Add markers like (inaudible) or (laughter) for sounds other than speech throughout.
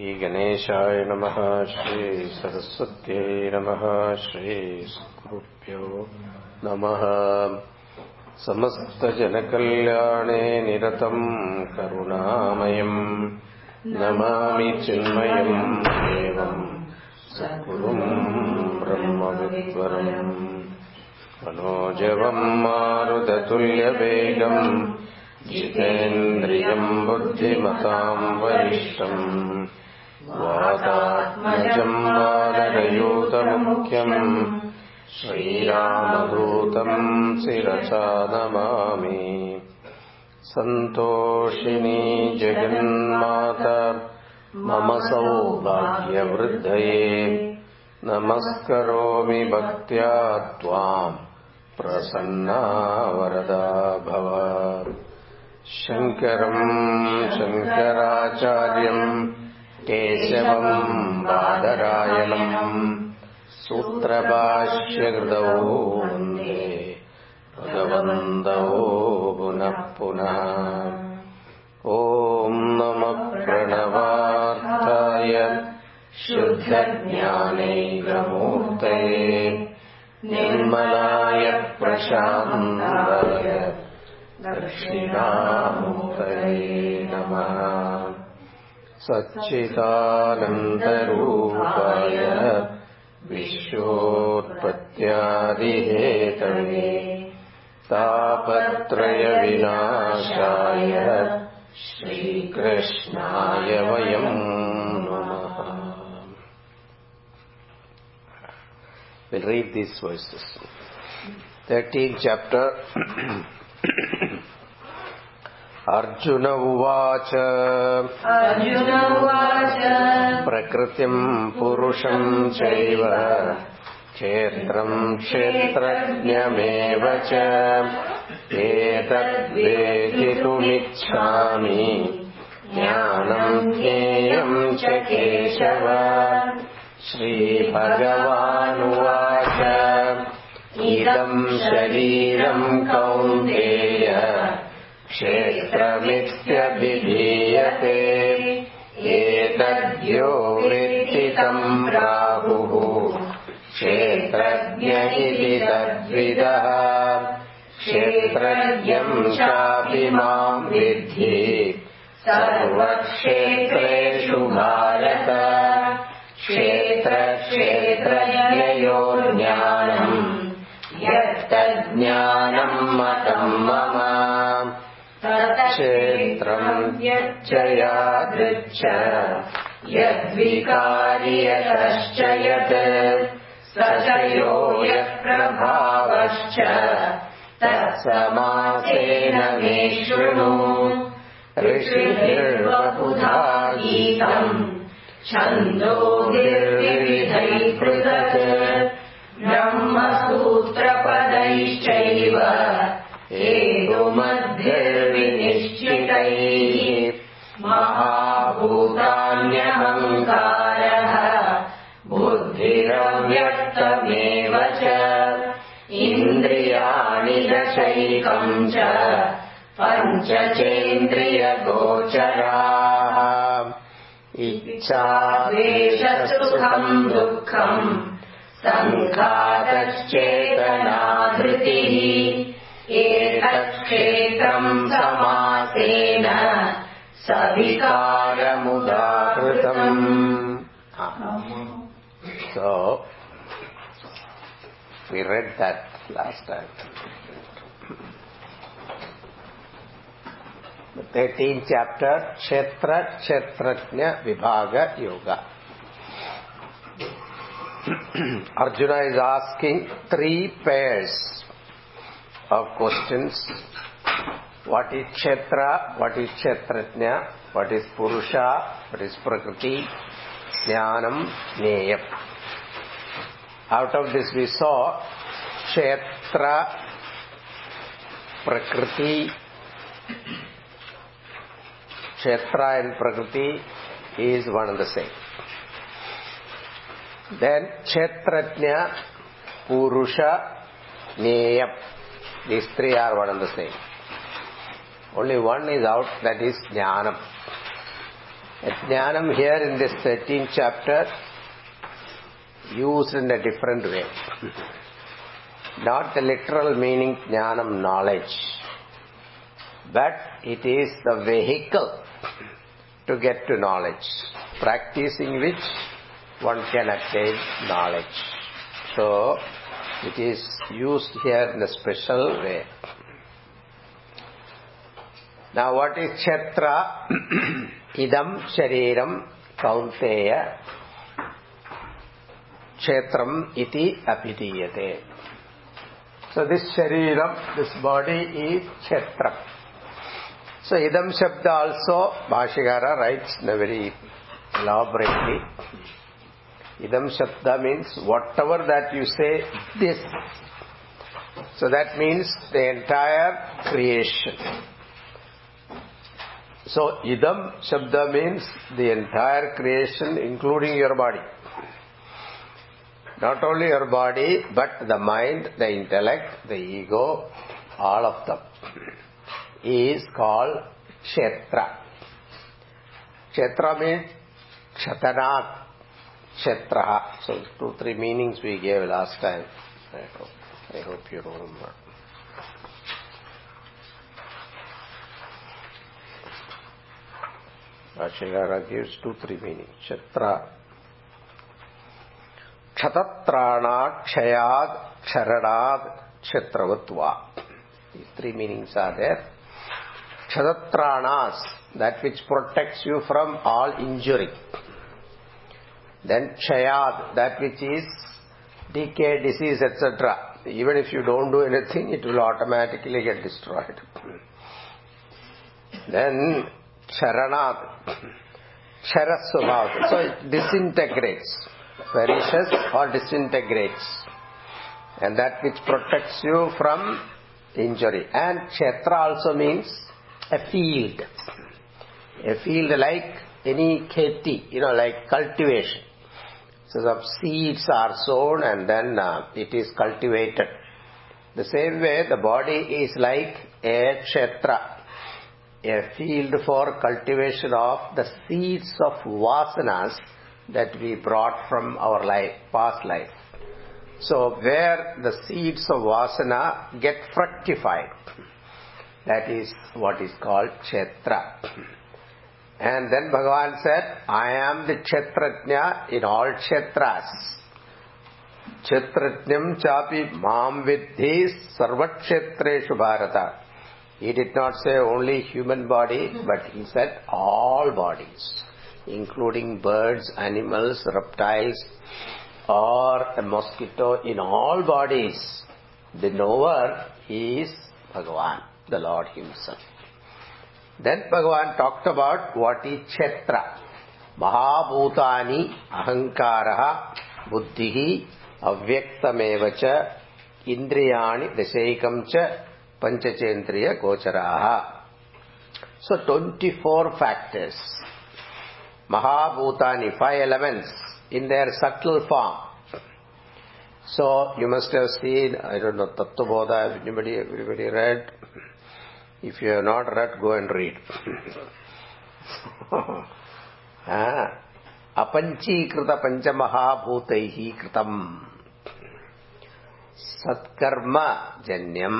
श्रीगणेशाय नमः श्रीसरस्वत्यै नमः श्रीगुरुभ्यो नमः। समस्तजनकल्याणे निरतम् करुणामयम् नमामि चिन्मयम् देवम् सद्गुरुम् ब्रह्मविद्वरम् मनोजवम् मारुततुल्यवेगम् जितेन्द्रियम् बुद्धिमताम् वरिष्ठम् वातात्मजम् वानरयूतमुख्यम् श्रीरामभूतम् शिरसा नमामि। सन्तोषिणी जगन्माता मम सौभाग्यवृद्धये नमस्करोमि भक्त्या त्वाम् प्रसन्ना वरदा भव। शङ्करम् शङ्कराचार्यम् केशवम् बादरायणम् सूत्रभाष्यकृतौ वन्दे। भगवन्तौ पुनः पुनः। ॐ नमः प्रणवार्थाय शुद्धज्ञानैकमूर्तये निर्मलाय प्रशान्ताय दक्षिणामूर्तये नमः सच्चिदानन्दरूपाय विश्वोत्पत्त्यादिहेतवे तापत्रयविनाशाय श्रीकृष्णाय वयम् We'll read these verses. 13th chapter. Arjuna उवाच। प्रकृतिम् पुरुषम् चैव। क्षेत्रम् क्षेत्रज्ञमेव च। एतद्वेदितुमिच्छामि। ज्ञानम् ज्ञेयम् च केशव। श्रीभगवानुवाच। इदम् शरीरम् कौन्तेय क्षेत्रमित्यभिधीयते। एतद्यो वेत्ति तम् प्राहुः क्षेत्रज्ञ इति तद्विदः क्षेत्रज्ञम् चापि माम् विद्धि। सर्वक्षेत्रेषु भारत। क्षेत्रक्षेत्रज्ञयोर्ज्ञानम्। यत्तज्ज्ञानम् मतम् मम यच्चयादृच्च यद्विकार्यतश्च यत् स च चयो यत्प्रभावश्च। तत्समासेन मे शृणु ऋषिभिर्वुधा गीतम्। छन्दोर्विविध दशैकम् च पञ्चचेन्द्रियगोचराः। इच्छादेशसुखम् दुःखम् सङ्घातश्चेतनाधृतिः। एतत्क्षेत्रम् समासेन सविकारमुदाहृतम्। So, we read that last time. The 13th chapter, Kshetra Kshetrajna Vibhaga Yoga. (clears throat) Arjuna is asking three pairs of questions. What is Kshetra? What is Kshetrajna? What is Purusha? What is Prakriti? Jnanam, Jneyam. Out of this we saw Kshetra, Prakriti, Kshetra and Prakriti is one and the same. Then Kshetrajna, Purusha, Neyam. These three are one and the same. Only one is out, that is Jnanam. Jnanam here in this 13th chapter used in a different way. Not the literal meaning jnanam knowledge, but it is the vehicle to get to knowledge, practicing which one can attain knowledge. So, it is used here in a special way. Now, what is Kshetra? (clears throat) Idam Shariram Kaunteya Kshetram iti apidiyate. So, this Shariram, this body is Kshetram. So, Idam Shabda also, Bhashyagara writes in a very elaborately. Idam Shabda means whatever that you say, this. So that means the entire creation. So Idam Shabda means the entire creation including your body. Not only your body, but the mind, the intellect, the ego, all of them is called Kshetra. Kshetra means Kshatanat, Kshetra. So two, three meanings we gave last time. I hope, I hope you remember. Bhashyagara gives two, three meanings. Kshetra. Kshatatranat, Kshayad, Ksharanad, Kshetravatva. These three meanings are there. Kshatranas, that which protects you from all injury. Then Kshayad, that which is decay, disease, etc. Even if you don't do anything, it will automatically get destroyed. Then Charanad, Charasvabhav, so it disintegrates, perishes or disintegrates. And that which protects you from injury. And Kshetra also means a field. A field like any kheti, you know, like cultivation. So some seeds are sown and then uh, it is cultivated. The same way the body is like a kshetra, a field for cultivation of the seeds of vasanas that we brought from our life, past life. So where the seeds of vasana get fructified, that is what is called kshetra. And then Bhagavan said, I am the Kshetrajna in all Kshetras. Kshetrajnam chapi mam vidhi sarvakshetreshu bharata. He did not say only human body, but he said all bodies, including birds, animals, reptiles, or a mosquito in all bodies. The knower is Bhagavan, the Lord Himself. Then Bhagavan talked about what is Kshetra. Mahabhutani ahankaraha buddhihi avyaktamevacha indriyani dasaikam cha panchachendriya gocharaha. So 24 factors. Mahabhutani, five elements in their subtle form. So you must have seen, I don't know, Tattva Bodha, anybody, everybody read? If you have not read, go and read. అపంచీకృత పంచమహాభూతై కృతం సత్కర్మ జన్యం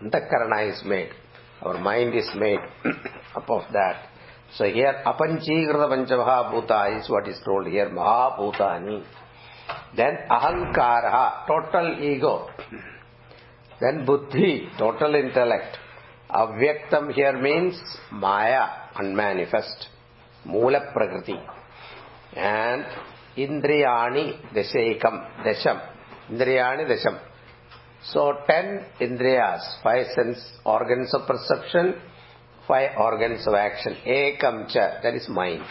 అంతఃకరణ is made our mind is made (clears throat) up of that. So here apanchigrata panchabhahabhuta is what is told here, mahabhutani. Then ahankara, total ego. Then buddhi, total intellect. Avyaktam here means maya, unmanifest. Mula prakriti. And indriyani deshekam, desham. Indriyani desham. So ten indriyas, five sense organs of perception, five organs of action. Ekam cha, that is mind.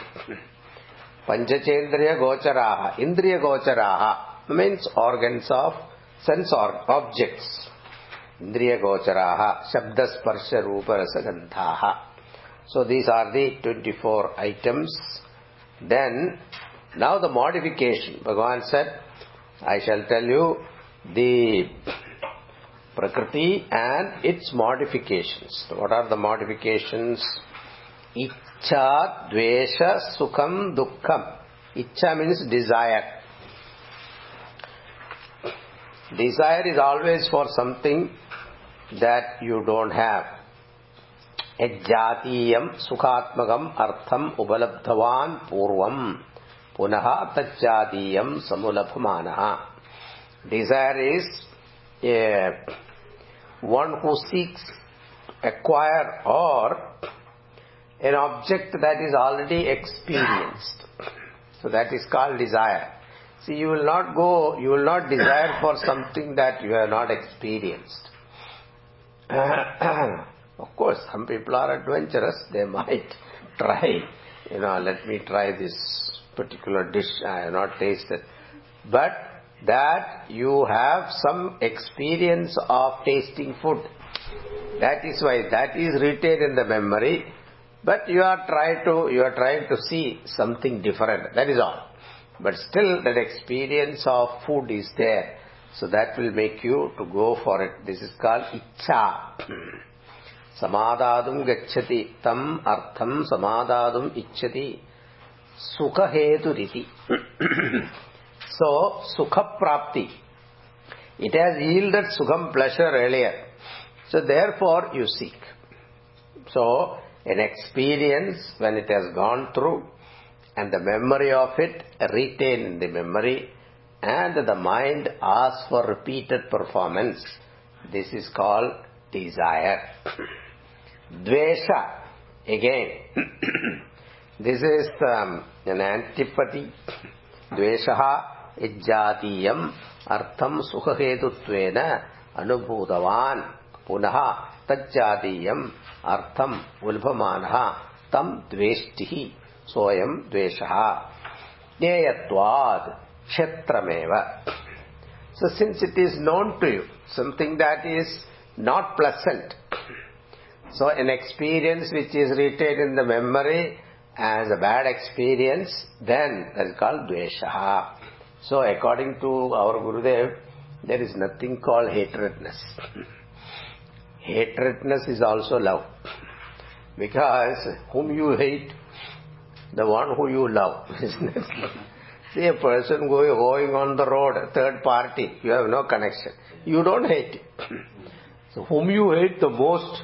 Panchachendriya gocharaha, indriya gocharaha means organs of sense or objects. Indriya gocharaha, shabda sparsha rupa rasa gandhaha. So these are the 24 items. Then, now the modification. Bhagavan said, I shall tell you the Prakriti and its modifications. What are the modifications? Icha, Dvesha, Sukham, Dukham. Icha means desire. Desire is always for something that you don't have. यज्जातीयम् सुखात्मकम् अर्थम् उपलब्धवान् पूर्वम् पुनः तज्जातीयम् समुलभमानः desire is one who seeks acquire or an object that is already experienced. So that is called desire. See, you will not go, you will not desire for something that you have not experienced. (coughs) of course, some people are adventurous, they might (laughs) try, you know, let me try this particular dish, I have not tasted. But that you have some experience of tasting food. That is why that is retained in the memory, but you are trying to you are trying to see something different. That is all. But still, that experience of food is there, so that will make you to go for it. This is called icha. సమాదాదుం గచ్చతి తం అర్థం సమాదాదుం ఇచ్చతి సుఖహేతురితి (coughs) So, sukha prapti. It has yielded sukham pleasure earlier. So therefore you seek. So an experience when it has gone through and the memory of it retained in the memory and the mind asks for repeated performance. This is called desire. Dvesha, again, (clears throat) this is um, an antipathy. Dveshaha इज्जातीयम अर्थम सुख हेतु अनुभूतवान। पुनः तज्जातीय अर्थम उल्भम तम द्वेष्टि सोयम द्वेश ज्ञेयवाद क्षेत्रमेव। So since it is known to you something that is not pleasant so an experience which is retained in the memory as a bad experience then that is called Dwesh So according to our Gurudev, there is nothing called hatredness. Hatredness is also love. Because whom you hate, the one who you love. (laughs) See a person going, on the road, third party, you have no connection. You don't hate. So whom you hate the most,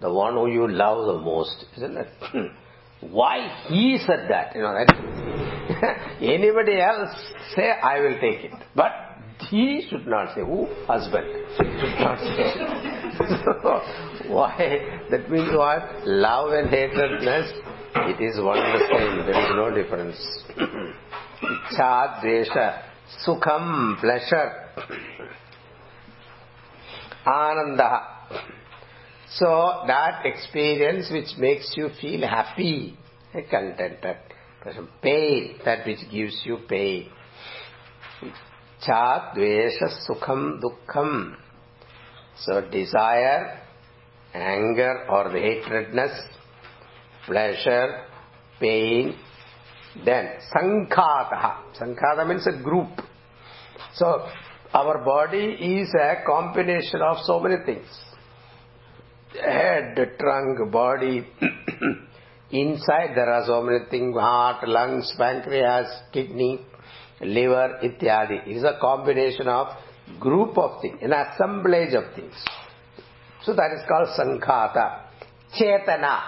the one who you love the most, isn't it? Why he said that? You know, that (laughs) anybody else say, I will take it. But he should not say, who? Husband. Should not say. so, (laughs) why? That means what? Love and hatredness it is one the same. There is no difference. Icha, dvesha, sukham, pleasure, ananda. So that experience which makes you feel happy, contented. Pain, that which gives you pain. Cha, dvesha, sukham, dukham. So desire, anger or hatredness, pleasure, pain, then sankhata. Sankhata means a group. So our body is a combination of so many things. Head, trunk, body. (clears throat) Inside there are so many things, heart, lungs, pancreas, kidney, liver, ityadi. It is a combination of group of things, an assemblage of things. So that is called sankhata. Chetana.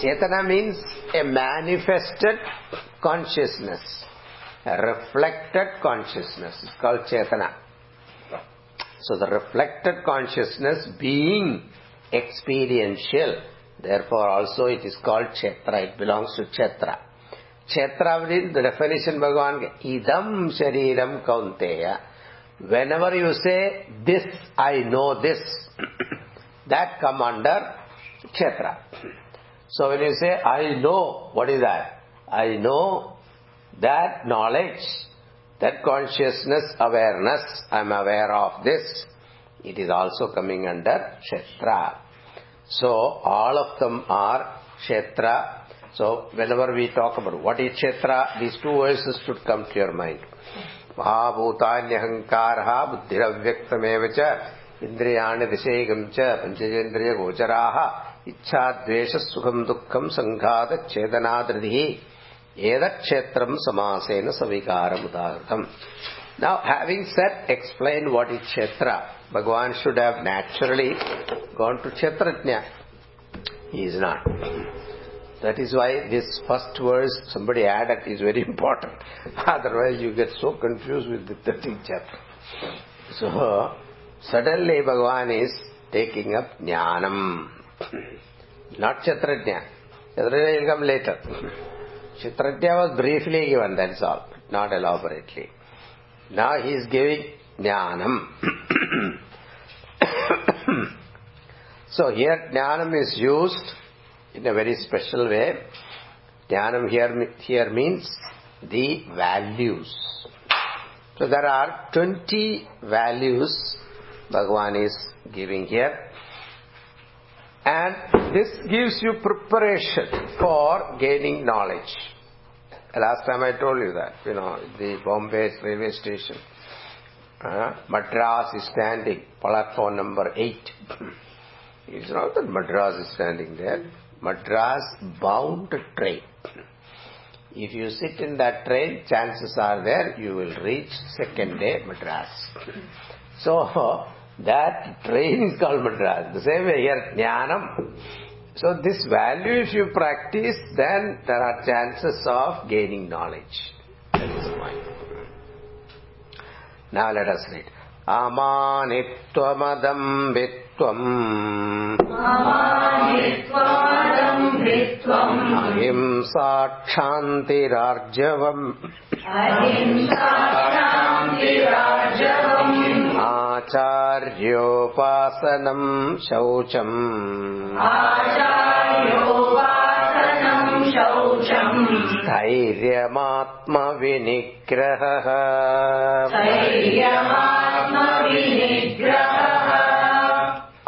Chetana means a manifested consciousness, a reflected consciousness. It's called Chetana. So the reflected consciousness being experiential, therefore also it is called Kshetra. It belongs to Kshetra. Kshetra means the definition Bhagavan Idam Shariram Kaunteya. Whenever you say, this, I know this, (coughs) that come under Kshetra. So when you say, I know, what is that? I know that knowledge, that consciousness, awareness, I am aware of this. It is also coming under Kshetra. So all of them are Kshetra. So whenever we talk about what is Kshetra, these two verses should come to your mind. महाभूतान्यहङ्कारः बुद्धिरव्यक्तमेव च इन्द्रियाणि दिशेकम् च पञ्चचेन्द्रियगोचराः इच्छाद्वेषसुखम् दुःखम् सङ्घातच्छेदनादृतिः Yedakshetram samasena savikaram udahartam. Now, having said, explain what is Kshetra. Bhagavan should have naturally gone to Kshetrajna. He is not. That is why this first verse somebody added is very important. (laughs) Otherwise you get so confused with the 13th chapter. So, suddenly Bhagavan is taking up Jnanam. (clears throat) Not Kshetrajna. Kshetrajna will come later. Kshetrajna was briefly given, that's all, not elaborately. Now he is giving Jnanam. (coughs) so here Jnanam is used in a very special way. Jnanam here, here means the values. So there are 20 values Bhagavan is giving here. And this gives you preparation for gaining knowledge. Last time I told you that, you know, the Bombay railway station, uh, Madras is standing, platform number 8. (clears throat) it's not that Madras is standing there. Madras bound train. If you sit in that train, chances are there you will reach second day Madras. So, that train is called Madras. The same way here, Jnanam. So this value if you practice, then there are chances of gaining knowledge. That is the point. Now let us read. अमानित्वमदम्बित्वम् अहिंसाक्षान्तिरार्जवम् आचार्योपासनम् शौचम् धैर्यमात्मविनिग्रहः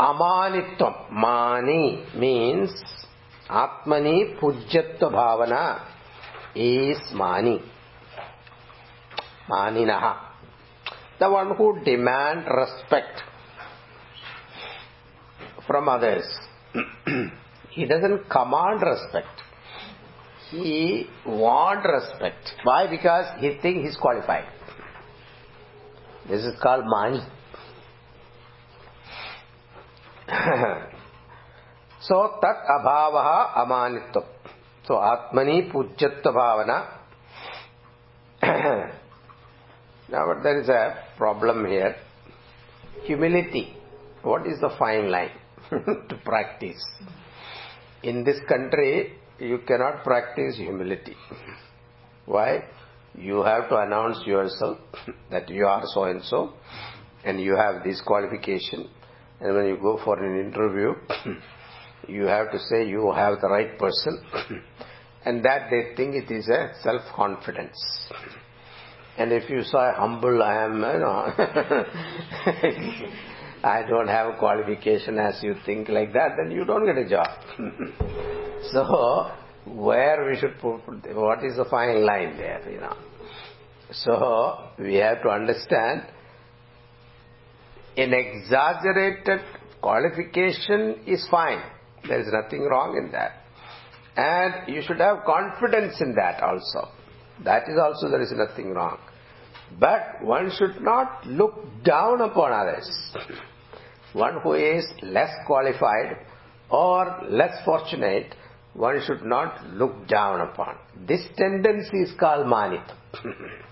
अमानित्वम् मानि means आत्मनि पूज्यत्व भावना is mani maninaha The one who demand respect from others. (clears throat) He doesn't command respect. He want respect. Why? Because he think he's qualified. This is called mani (clears throat) so tat abhavaha amanitvam. So atmani pujyatva bhavana (clears throat) now but there is a problem here. Humility. What is the fine line (laughs) to practice? In this country you cannot practice humility. Why? You have to announce yourself (laughs) that you are so and so and you have this qualification. And when you go for an interview (clears throat) you have to say you have the right person. (clears throat) And that they think it is a self confidence and if you say humble i am you know (laughs) i don't have a qualification as you think like that then you don't get a job (laughs) so where we should put what is the fine line there you know so we have to understand an exaggerated qualification is fine. There is nothing wrong in that. And you should have confidence in that also. That is also there is nothing wrong. But one should not look down upon others. One who is less qualified or less fortunate, one should not look down upon. This tendency is called manita. (laughs)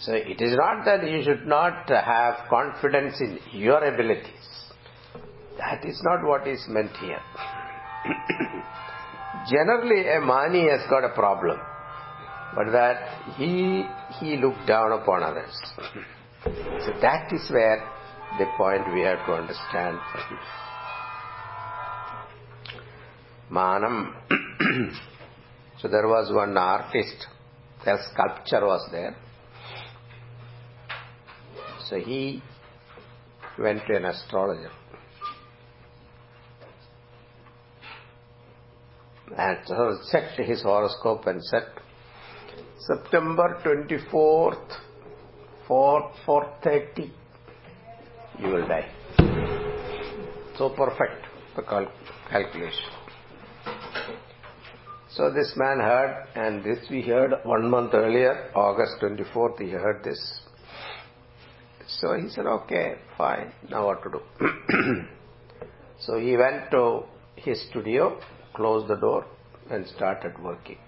So it is not that you should not have confidence in your abilities. That is not what is meant here. (coughs) Generally, a mani has got a problem, but that he he looked down upon others. so that is where the point we have to understand. Manam. so there was one artist, a sculpture was there. So he went to an astrologer. And so checked his horoscope and said, September 24th, 4, 4.30, you will die. So perfect, the cal- calculation. So this man heard, and this we heard one month earlier, August 24th, he heard this. So he said, okay, fine, now what to do? (clears throat) so he went to his studio, closed the door, and started working.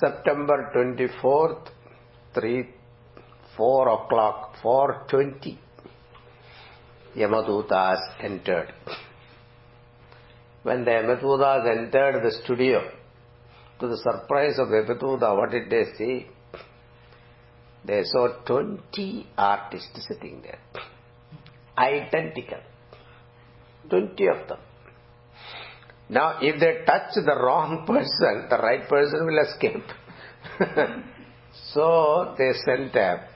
September 24th, 3, 4 o'clock, 4.20, Yamadutas entered. When the Yamadutas entered the studio, to the surprise of Yamaduta, what did they see? They saw 20 artists sitting there. Identical. 20 of them. Now, if they touch the wrong person, the right person will escape. (laughs) so, they sent a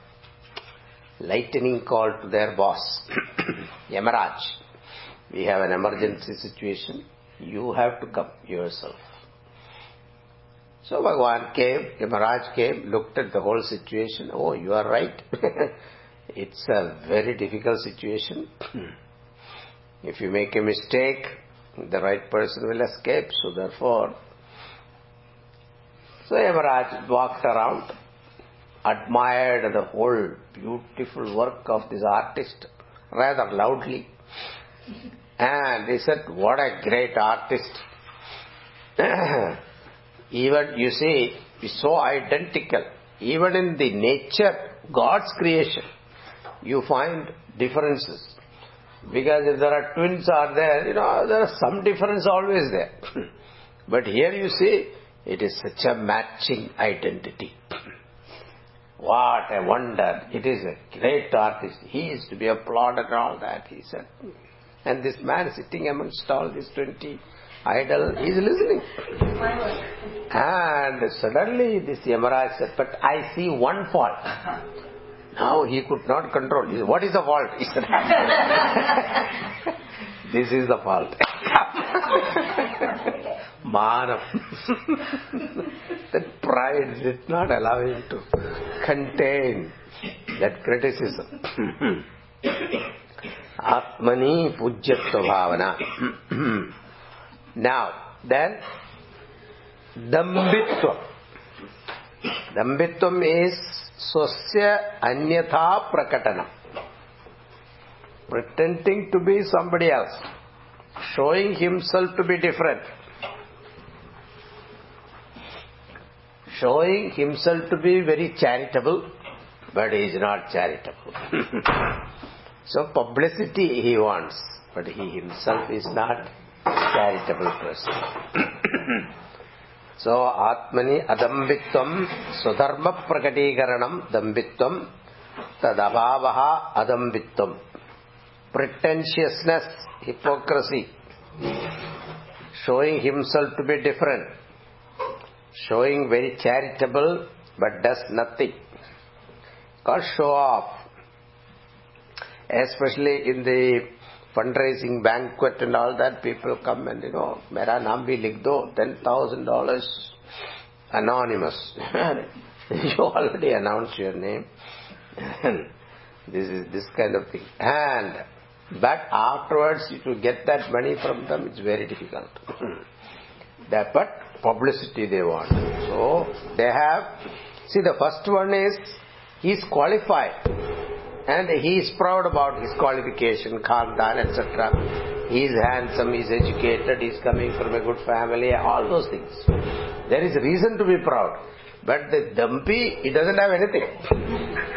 lightning call to their boss, (clears throat) Yamaraj. We have an emergency situation. You have to come yourself. So Bhagavan came, Yamaraj came, looked at the whole situation. Oh, you are right. (laughs) it's a very difficult situation. (clears throat) if you make a mistake, the right person will escape. So therefore, so Yamaraj walked around, admired the whole beautiful work of this artist rather loudly. And he said, what a great artist. (clears throat) Even, you see, it's so identical. Even in the nature, God's creation, you find differences. Because if there are twins are there, you know, there are some difference always there. but here you see, it is such a matching identity. what a wonder. It is a great artist. He is to be applauded and all that, he said. And this man sitting amongst all these 20 idol is listening. And suddenly this Yamaraj said, but I see one fault. Now he could not control. Said, what is the fault? He said, (laughs) this is the fault. (laughs) Manam. (laughs) that pride did not allow him to contain that criticism. (coughs) Atmani pujyatva bhavana. (coughs) now, then, dambitva. Dambitvam is swasya anyatha prakatanam. Pretending to be somebody else. Showing himself to be different. Showing himself to be very charitable, but he is not charitable. (laughs) so publicity he wants, but he himself is not charitable person. (clears throat) so Atmani adambitvam swadharma prakatikaranam dambitvam tadabhavaha adambitvam. Pretentiousness, hypocrisy, showing himself to be different, showing very charitable but does nothing. Called show off. Especially in the fundraising banquet and all that, people come and, you know, Mera naam bhi likh do, $10,000 anonymous. (laughs) you already announced your name. (laughs) this is this kind of thing. And, but afterwards, to get that money from them, it's very difficult. (laughs) that, but publicity they want. So, they have, see the first one is, he is qualified and he is proud about his qualification, khandan, etc. He is handsome, he is educated, he is coming from a good family, all those things. There is reason to be proud. But the Dambi, he doesn't have anything.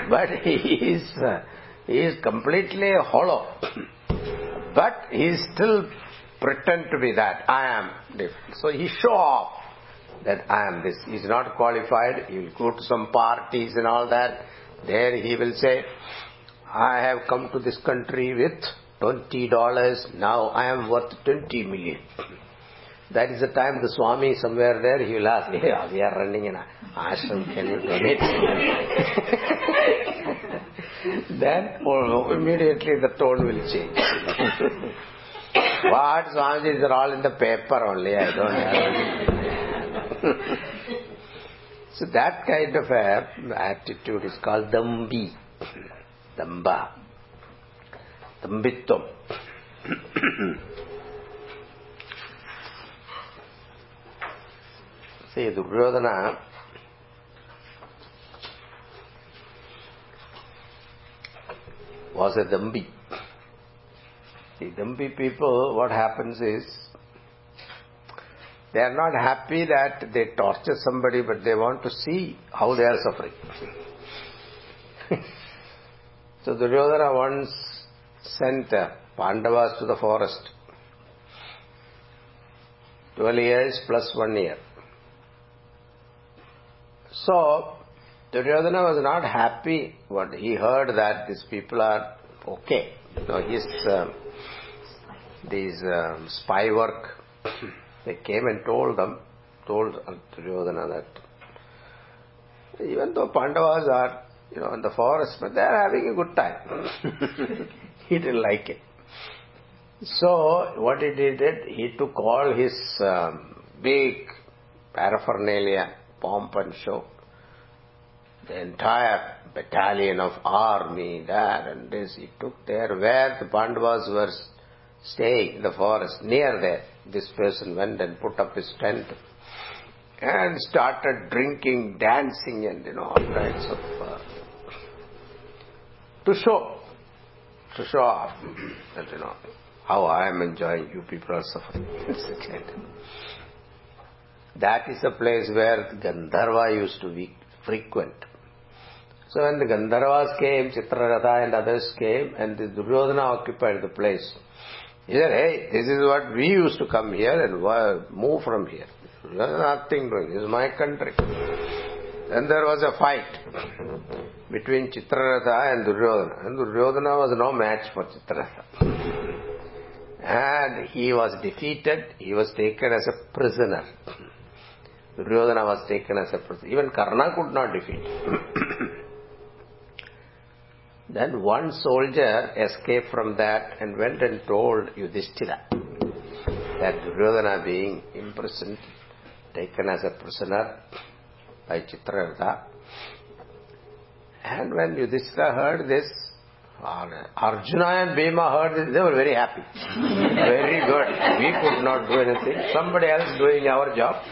(laughs) but he is, he is completely hollow. (clears throat) but he still pretend to be that. I am different. So he show off that I am this. He is not qualified. He will go to some parties and all that. There he will say, I have come to this country with twenty dollars. Now I am worth twenty million. That is the time the Swami somewhere there, he will ask, hey, we are running an ashram, can you donate? (laughs) then oh, immediately the tone will change. what Swami is all in the paper only, I don't have. (laughs) So that kind of a attitude is called dambi. Damba. Dambitvam. See, Duryodhana was a Dambi. The Dambi people, what happens is, they are not happy that they torture somebody, but they want to see how they are suffering. (laughs) so Duryodhana once sent Pandavas to the forest. 12 years plus one year. So, Duryodhana was not happy when he heard that these people are okay. You know, his, uh, these um, spy work, they came and told them, told Duryodhana that even though Pandavas are, you know, in the forest, but they are having a good time. (laughs) he didn't like it. So, what he did, he took all his um, big paraphernalia, pomp and show, the entire battalion of army, that and this, he took there where the Pandavas were staying in the forest, near there. This person went and put up his tent and started drinking, dancing and, you know, all kinds of, uh, to show, to show off that, you know, how I am enjoying, you people are suffering. (laughs) that is a place where Gandharva used to be frequent. So when the Gandharvas came, Chitraratha and others came, and the Duryodhana occupied the place. He said, hey, this is what we used to come here and move from here. There's nothing doing. This is my country. Then there was a fight between Chitraratha and Duryodhana. And Duryodhana was no match for Chitraratha. And he was defeated. He was taken as a prisoner. Duryodhana was taken as a prisoner. Even Karna could not defeat. (coughs) then one soldier escaped from that and went and told Yudhishthira that Duryodhana being imprisoned, taken as a prisoner by Chitraratha. And when Yudhishthira heard this, Arjuna and Bhima heard this, they were very happy. (laughs) very good. We could not do anything. Somebody else doing our job.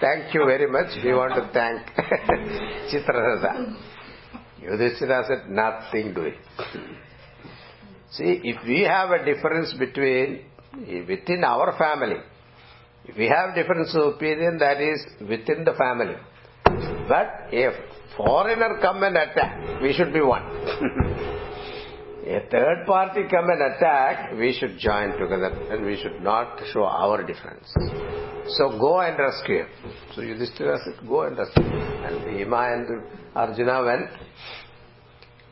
Thank you very much. We want to thank (laughs) Chitraratha. Yudhishthira said, nothing doing. See, if we have a difference between, within our family, if we have difference of opinion, that is within the family. But if foreigner come and attack, we should be one. a third party come and attack, we should join together and we should not show our difference. So go and rescue. So Yudhishthira said, go and rescue. And Bhima and Arjuna went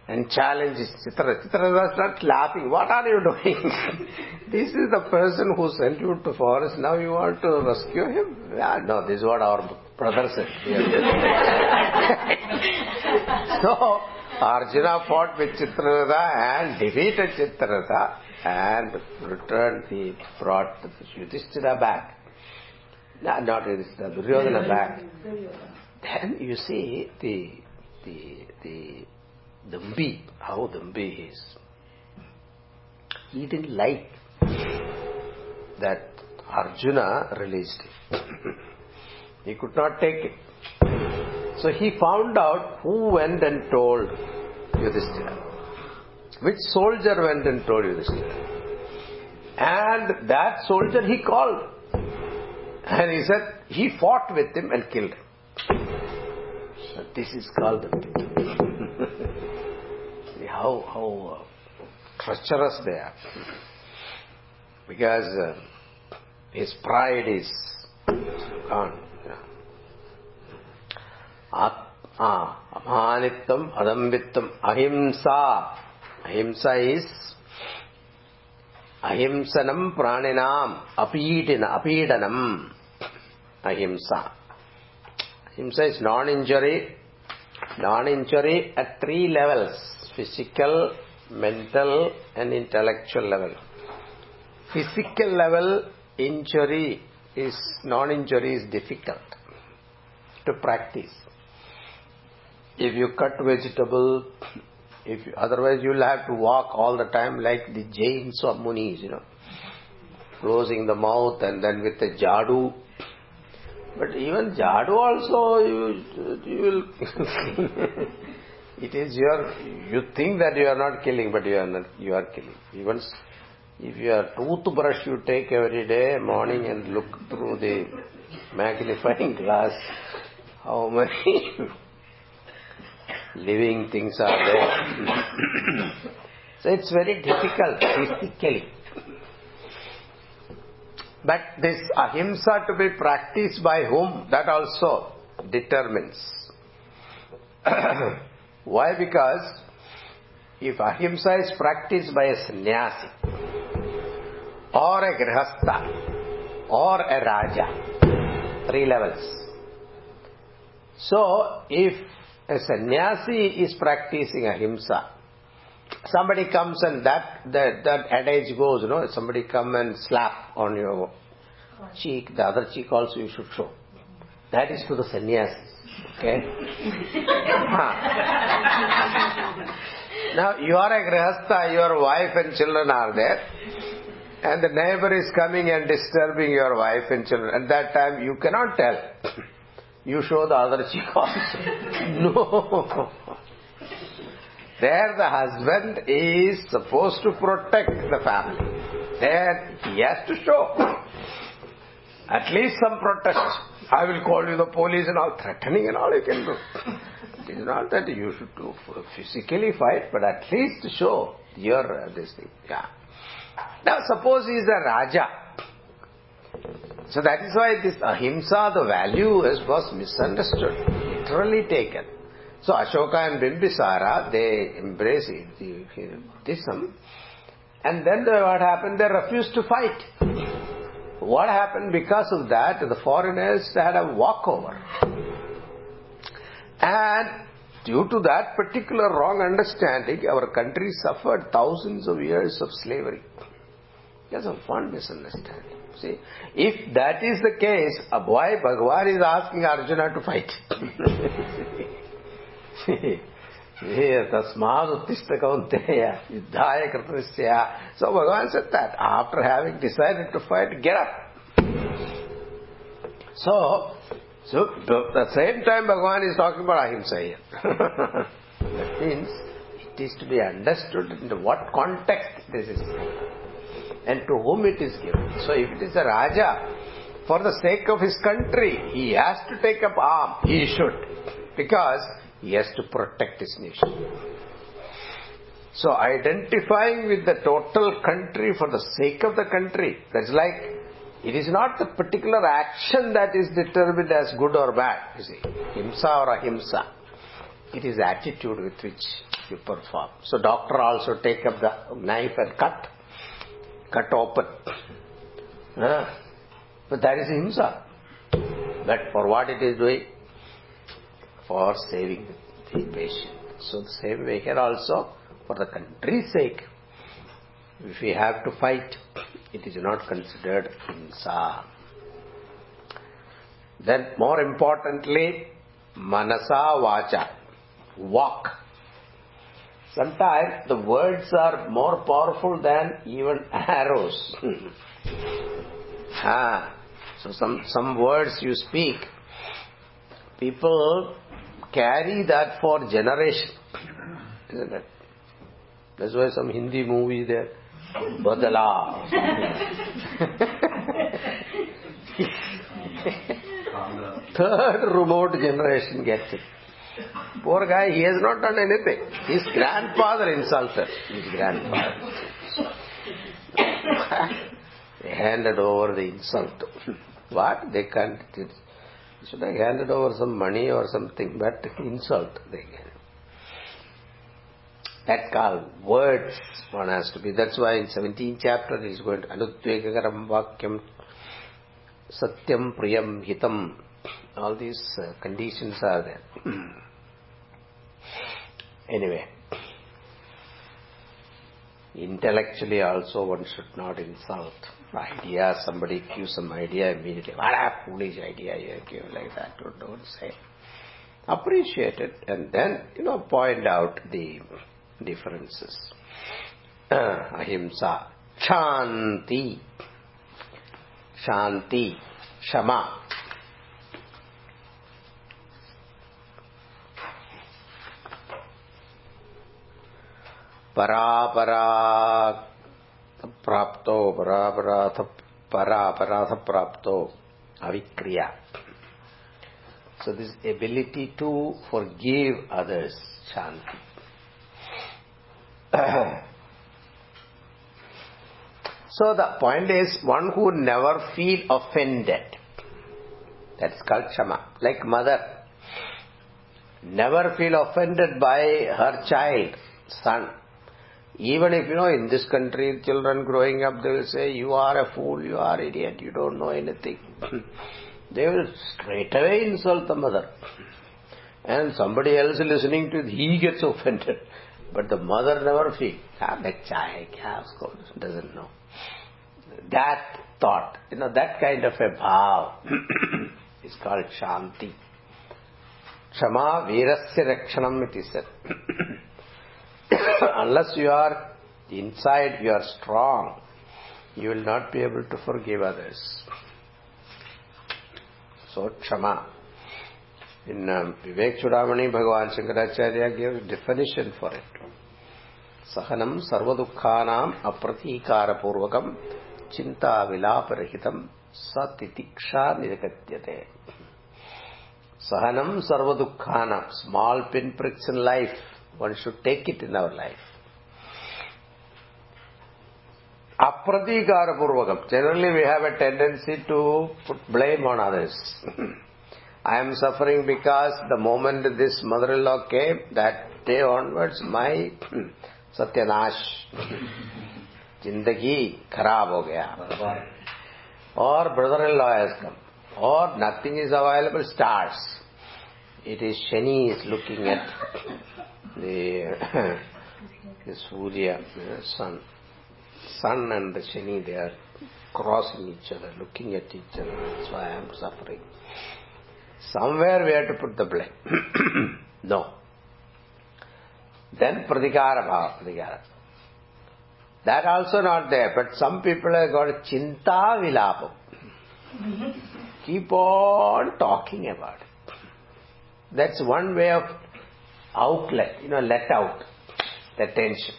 and challenged Chitra. Chitra was not laughing. What are you doing? (laughs) this is the person who sent you to forest. Now you want to rescue him? Yeah, no, this is what our brother said. (laughs) so Arjuna fought with Chitraratha and defeated Chitraratha and returned the brought Yudhishthira back. No, not Yudhishthira, Duryodhana back. Then you see the the the Dambi, how Dambi is. He didn't like that Arjuna released him. He could not take it. So he found out who went and told Yudhishthira. Which soldier went and told Yudhishthira. And that soldier he called. And he said he fought with him and killed him. So this is called the (laughs) how how uh, treacherous they are. Because uh, his pride is gone. Amanitvam, adambitvam, ahimsa. Ahimsa is ahimsanam praninam, apidina, apidanam. Ahimsa. Ahimsa is non-injury, non-injury at three levels, physical, mental and intellectual level. Physical level injury is, non-injury is difficult to practice. If you cut vegetable, if you, otherwise you will have to walk all the time like the Jains or Munis, you know, closing the mouth and then with a jadu. But even jadu also you, you will. (laughs) it is your. You think that you are not killing, but you are not. You are killing. Even if your toothbrush you take every day morning and look through the magnifying (laughs) glass, how many living things are there. (clears throat) so it's very difficult physically. But this ahimsa to be practiced by whom, that also determines. (clears throat) Why? Because if ahimsa is practiced by a sannyasi, or a grihastha, or a raja, three levels. So, if a sannyasi is practicing ahimsa, somebody comes and that, that, that adage goes, you know, somebody come and slap on your cheek, the other cheek also you should show. That is to the sannyasis. Okay? (laughs) now, you are a grihastha, your wife and children are there, and the neighbor is coming and disturbing your wife and children. At that time, you cannot tell. You show the other cheek also. (laughs) no. There the husband is supposed to protect the family. There he has to show at least some protest. I will call you the police and all, threatening and all you can do. It is not that you should do physically fight, but at least show your uh, this thing. Yeah. Now suppose he is a Raja. So that is why this ahimsa, the value is, was misunderstood, literally taken. So Ashoka and Bimbisara, they embrace Buddhism. And then what happened? They refused to fight. What happened because of that? The foreigners had a walkover. And due to that particular wrong understanding, our country suffered thousands of years of slavery. Because a one misunderstanding. See, if that is the case, why Bhagwan is asking Arjuna to fight? Kaunteya. So Bhagwan said that after having decided to fight, get up. So, so at the same time Bhagwan is talking about ahimsa here. (laughs) that means it is to be understood in what context this is and to whom it is given. So if it is a Raja, for the sake of his country, he has to take up arm. He should. Because he has to protect his nation. So identifying with the total country for the sake of the country, that's like, it is not the particular action that is determined as good or bad, you see. Himsa or ahimsa. It is attitude with which you perform. So doctor also take up the knife and cut, cut open. Uh, but that is himsa. But for what it is doing? For saving the patient. So the same way here also, for the country's sake, if we have to fight, it is not considered himsa. Then more importantly, manasa vacha, walk. Sometimes the words are more powerful than even arrows. (laughs) ah, so some, some words you speak, people carry that for generation. Isn't it? That's why some Hindi movie there, Badala. (laughs) (laughs) Third remote generation gets it. Poor guy, he has not done anything. His grandfather insulted his grandfather. they handed over the insult. what? They can't. Should have handed over some money or something, but insult they get. That called words one has to be. That's why in 17th chapter he is going to Anudvegagaram Vakyam Satyam Priyam Hitam. All these uh, conditions are there. Anyway, intellectually also one should not insult. Idea, somebody gives some idea immediately. What a foolish idea you give like that. Don't, don't say. appreciate it and then, you know, point out the differences. (clears throat) Ahimsa. Shanti. Shanti. Shama. परापरा प्राप्तो परापराध परापराध प्राप्तो avikriya. So this ability to forgive others, shanti. (clears throat) so the point is one who never feel offended. That's called shama. Like mother. Never feel offended by her child, son. even if, you know, in this country, children growing up, they will say, you are a fool, you are idiot, you don't know anything. (clears throat) they will straight away insult the mother. And somebody else listening to it, he gets offended. But the mother never feels, ah, doesn't know. That thought, you know, that kind of a bhav (clears throat) is called shanti. Shama virasya rakshanam it is said. (coughs) unless you are inside, you are strong, you will not be able to forgive others. So, Kshama. In um, Vivek Chudamani, Bhagavan Shankaracharya gave a definition for it. Sahanam sarvadukhanam apratikara purvakam chinta vilaparahitam satitiksha nirakatyate. Sahanam sarvadukhanam, small pinpricks in life, one should take it in our life. Apratikara. Generally we have a tendency to put blame on others. I am suffering because the moment this mother-in-law came, that day onwards, my satyanash, jindagi kharab ho gaya. Or brother-in-law has come. Or nothing is available, stars. It is Shani is looking at the, (coughs) the Surya, uh, the sun. Sun and the Shani, they are crossing each other, looking at each other. That's why I am suffering. Somewhere we have to put the blame. (coughs) no. Then pradikara bhava, pradikara. That also not there, but some people have got chinta vilapam. Keep on talking about it. That's one way of outlet, you know, let out the tension.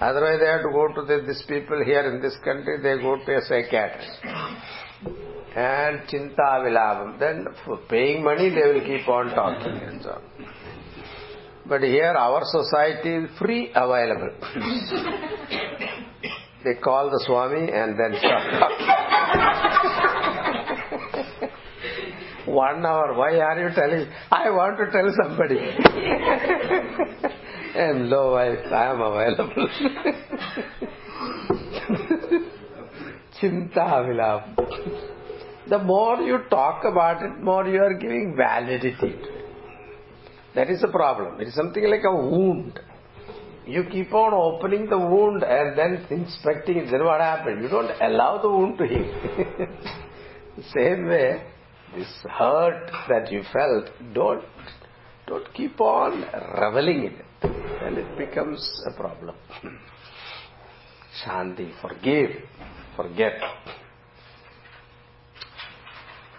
Otherwise they have to go to the, these people here in this country, they go to a psychiatrist. And chinta vilabam. Then for paying money they will keep on talking and so on. But here our society is free available. (laughs) they call the Swami and then One hour, why are you telling? I want to tell somebody. (laughs) and lo, I, I am available. (laughs) Chinta vilap. The more you talk about it, more you are giving validity to it. That is the problem. It is something like a wound. You keep on opening the wound and then inspecting it. Then what happens? You don't allow the wound to heal. (laughs) Same way, this hurt that you felt, don't don't keep on reveling in it. Then it becomes a problem. Shanti, forgive, forget.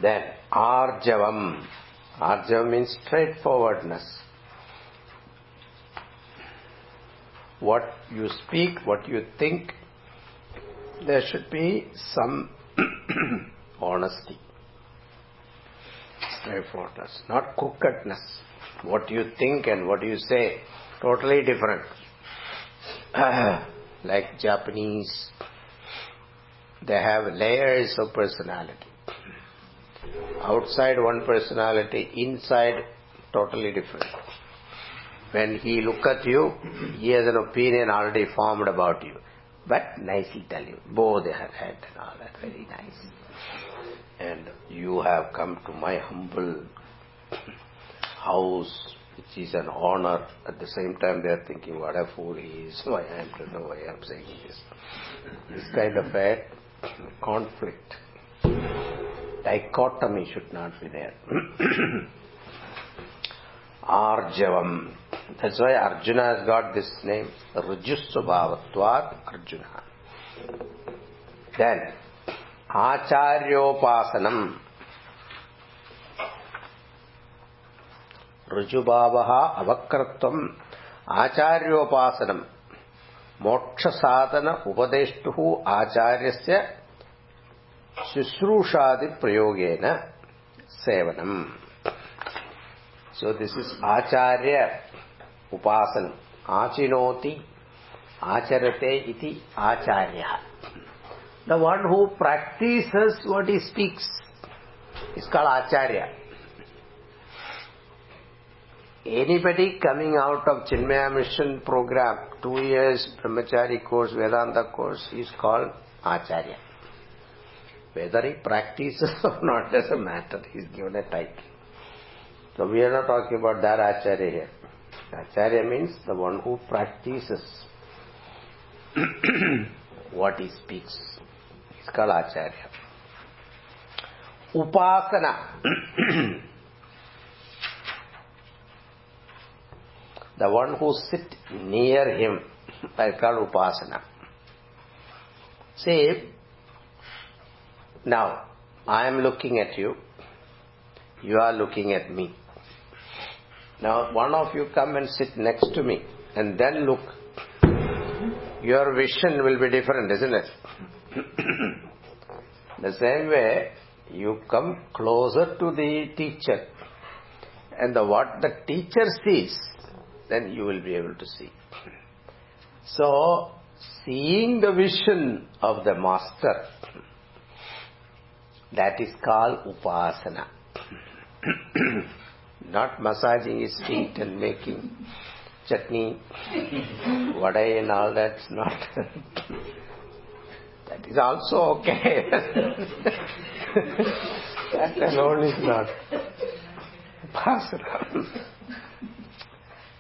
Then arjavam. Arjavam means straightforwardness. What you speak, what you think, there should be some (clears throat) honesty straightforwardness, not crookedness. What you think and what you say, totally different. (clears throat) like Japanese, they have layers of personality. Outside one personality, inside totally different. When he look at you, he has an opinion already formed about you. But nicely tell you, bow their head and all that, very nice and you have come to my humble house, which is an honor. At the same time, they are thinking, what a fool he is. (laughs) Why I am to know why I am saying this. This kind of a conflict, dichotomy should not be there. (clears throat) Arjavam. That's why Arjuna has got this name, Rujusvabhatvat Arjuna. Then, Acharyopasanam. Rujubhavaha Avakratvam Acharyopasanam. Moksha sadhana upadeshtuhu acharyasya Shusrushadi prayogena sevanam. So this is Acharya Upasan. Achinoti Acharate iti Acharya. The one who practices what he speaks is called Acharya. Anybody coming out of Chinmaya Mission program, two years Brahmachari course, Vedanta course, is called Acharya. Whether he practices (laughs) or not doesn't matter. He's given a title. So we are not talking about that Acharya here. Acharya means the one who practices (clears throat) what he speaks. He's called Acharya. Upasana. the one who sit near him is called Upasana. See, now, I am looking at you. You are looking at me. Now, one of you come and sit next to me and then look. Your vision will be different, isn't it? The same way, you come closer to the teacher and the, what the teacher sees, then you will be able to see. So, seeing the vision of the master that is called upasana. (clears throat) Not massaging his feet and making chutney, (laughs) vada and all that's not. (laughs) that is also okay. (laughs) that alone is not upasana.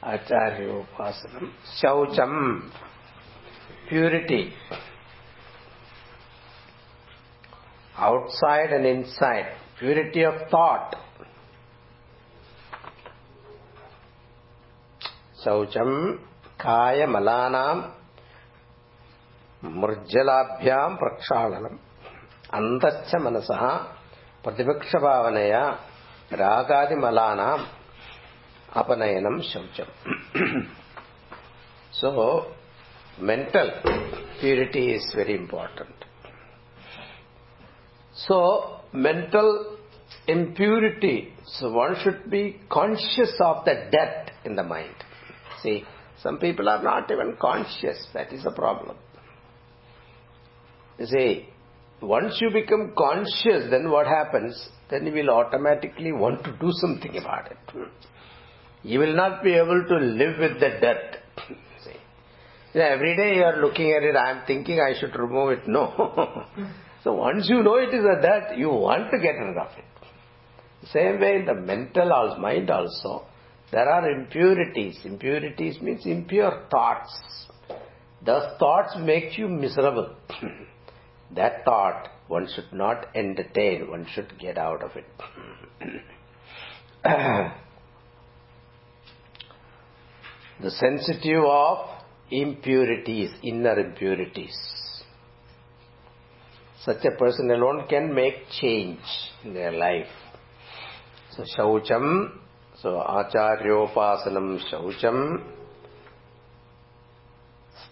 Acharya upasana. Shaucham, purity. outside and inside, purity of thought. Saucham kaya malanam murjalabhyam prakshalanam antascha manasaha pratipaksha bhavanaya ragadi malanam apanayanam shaucham. so, mental purity is very important. So, mental impurity. So, one should be conscious of the death in the mind. See, some people are not even conscious. That is the problem. You see, once you become conscious, then what happens? Then you will automatically want to do something about it. You will not be able to live with the death. (laughs) See, every day you are looking at it, I am thinking I should remove it. No. (laughs) So once you know it is a that, you want to get rid of it. Same way in the mental also, mind also, there are impurities. Impurities means impure thoughts. Those thoughts make you miserable. (laughs) that thought one should not entertain, one should get out of it. (clears throat) the sensitive of impurities, inner impurities such a person alone can make change in their life. So Shaucham, so Acharyopasanam Shaucham,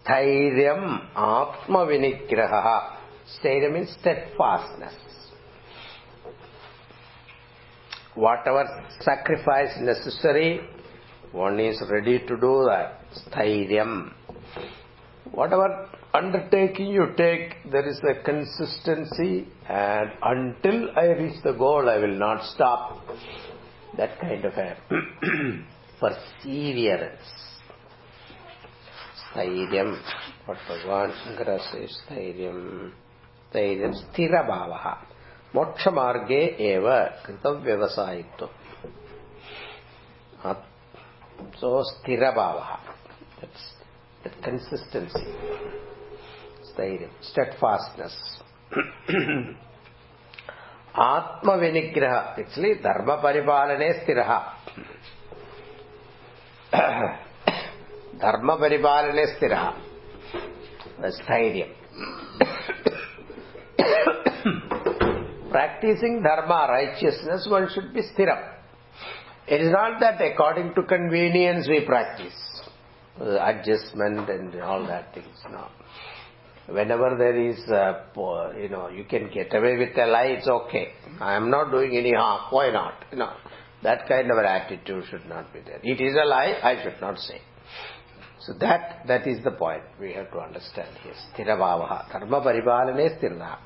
Stairyam Atma Vinigraha. Stairyam means steadfastness. Whatever sacrifice necessary, one is ready to do that. Stairyam. Whatever undertaking you take, there is a consistency and until I reach the goal, I will not stop. That kind of a (clears throat) perseverance. Stairyam, what Bhagavan Shankara स्थैर्यं स्थिरभावः मोक्षमार्गे एव कृतव्यवसायित्वम् सो स्थिरभावः कन्सिस्टेन्सि स्थैर्यं state फास्ट्नेस् ఆత్మవినిగ్రహ actually ధర్మ పరిపాలనే స్థిర ధర్మ పరిపాలనే స్థిర స్థైర్యం (coughs) practicing dharma, righteousness, one should be stiram. It is not that according to convenience we practice. Adjustment and all that things. No. Whenever there is, uh, you know, you can get away with a lie, it's okay. I am not doing any harm. Why not? Know, that kind of an attitude should not be there. It is a lie, I should not say. So that that is the point we have to understand here. Sthirabhavaha. Dharma paribalane sthirna.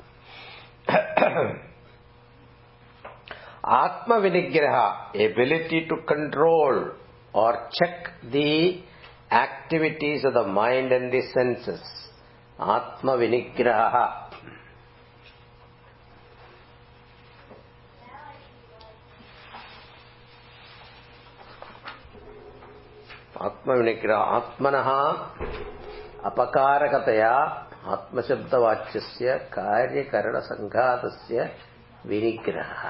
Ability to control or check the activities of the mind and the senses. Atma vinigraha. आत्मविनिग्रह आत्मनः अपकारकतया ఆత్మశబ్దవాక్య కార్యకరణ సంఘాతస్య వినిగ్రహ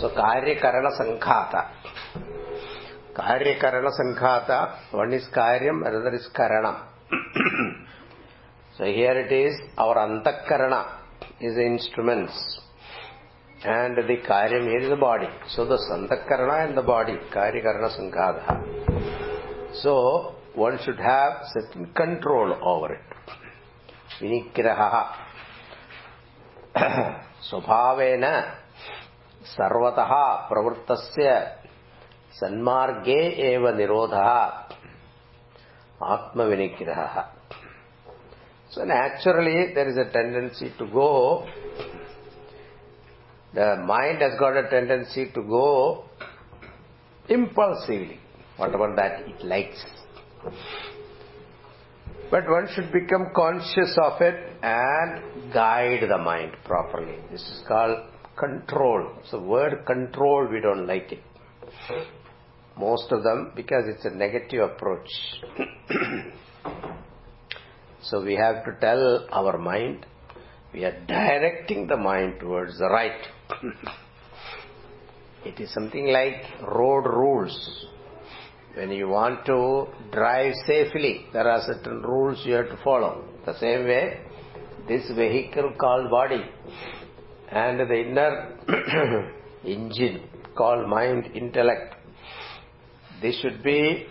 so కార్యకరణ సంఘాత కార్యకరణ సంఘాత వన్ ఇస్ కార్యం another is Karanam so here it is our అంతఃకరణ is the instruments. And the karyam here is the body. So the santakarana and the body karyakarana sanghada so one should have certain control over it. විනිග්‍රහහ ස්වභාවේන సర్వతః ప్రవృత్తస్య సన్మార్గే ఏవ నిరోధః ఆత్మ వినిగ్రహః so naturally there is a tendency to go. The mind has got a tendency to go impulsively whatever that it likes. But one should become conscious of it and guide the mind properly. This is called control. So word control, we don't like it. Most of them, because it's a negative approach. (clears throat) so we have to tell our mind, we are directing the mind towards the right. (clears throat) it is something like road rules. When you want to drive safely, there are certain rules you have to follow. The same way, this vehicle called body and the inner (clears throat) engine called mind, intellect, this should be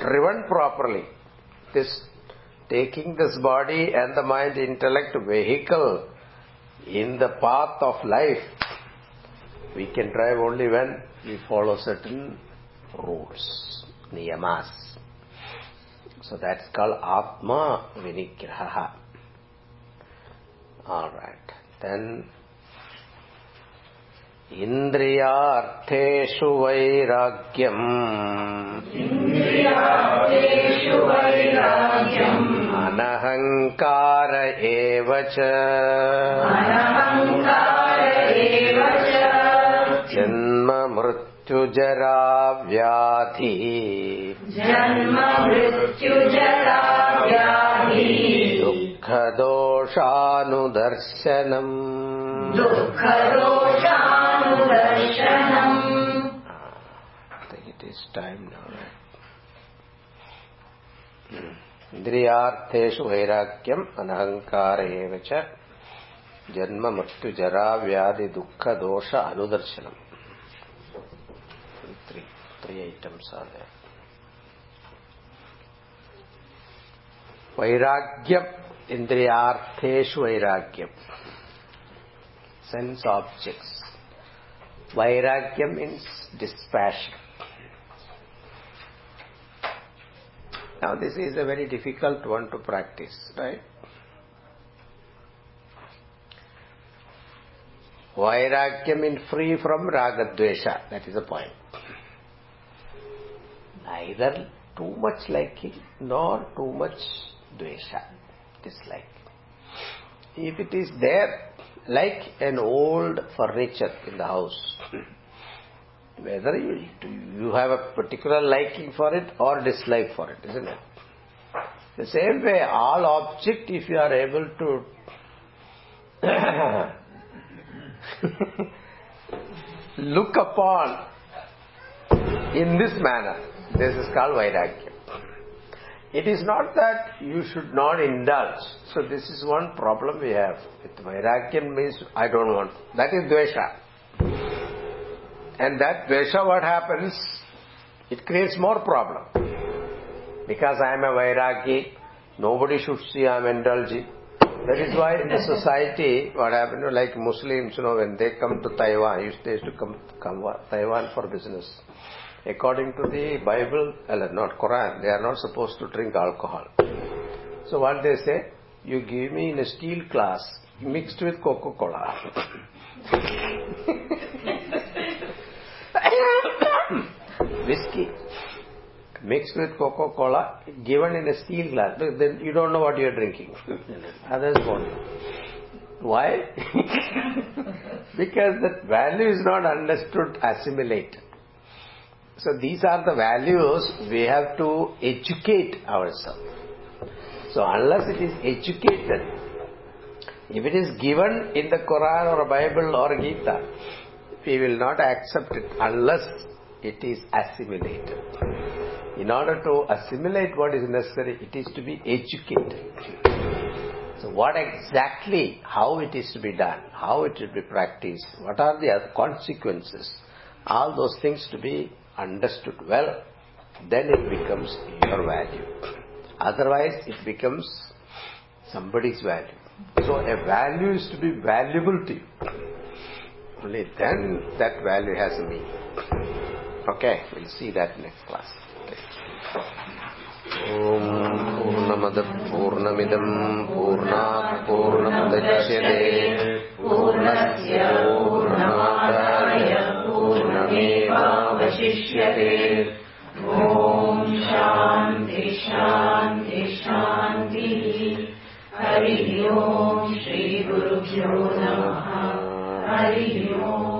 driven properly. This taking this body and the mind, intellect vehicle in the path of life, we can drive only when we follow certain rules, niyamas. So that's called Atma Vinigraha. Alright. Then इन्द्रियार्थेषु वैराग्यम् अनहङ्कार एव च मृत्युजराव्याधि। जन्म मृत्युजराव्याधि दुःखदोषानुदर्शनम्। ्याधिदोषानुदर्शनम् it इन्द्रियार्थेषु वैराग्यम् अनहङ्कार एव च। जन्म मृत्युजराव्याधिदुःखदोष अनुदर्शनम्। Three, items are there. Vairagyam, Indriyartheshu Vairagyam. Sense objects. Vairagyam means dispassion. Now this is a very difficult one to practice, right? Vairagyam means free from ragadvesha, that is the point. Neither too much liking nor too much dvesha, dislike. If it is there, like an old furniture in the house, whether you, you have a particular liking for it or dislike for it, isn't it? The same way, all object, if you are able to (coughs) look upon in this manner. This is called Vairagya. It is not that you should not indulge. So this is one problem we have. With Vairagya means I don't want. That is Dvesha. And that Dvesha what happens? It creates more problem. Because I am a Vairagi, nobody should see I am indulging. That is why in the (laughs) society, what happened, like Muslims, you know, when they come to Taiwan, used they used to come, come Taiwan for business. According to the Bible, uh, not Quran, they are not supposed to drink alcohol. So what they say, you give me in a steel glass mixed with Coca-Cola. (laughs) Whiskey mixed with Coca-Cola, given in a steel glass, then you don't know what you are drinking. (laughs) Others won't. Why? (laughs) because that value is not understood, assimilate. So these are the values we have to educate ourselves. So unless it is educated, if it is given in the Quran or Bible or Gita, we will not accept it unless it is assimilated. In order to assimilate what is necessary, it is to be educated. So what exactly, how it is to be done, how it should be practiced, what are the consequences, all those things to be understood well, then it becomes your value. Otherwise, it becomes somebody's value. So a value is to be valuable to you. Only then that value has a meaning. Okay, we'll see that next class. ॐ पूर्णमदः पूर्णमिदम् पूर्णात् पूर्णमुदच्यते पूर्णस्य पूर्णमादाय पूर्णमेवावशिष्यते ॐ शान्ति शान्ति शान्तिः। हरिः ओम् श्रीगुरुभ्यो नमः। हरिः ओम्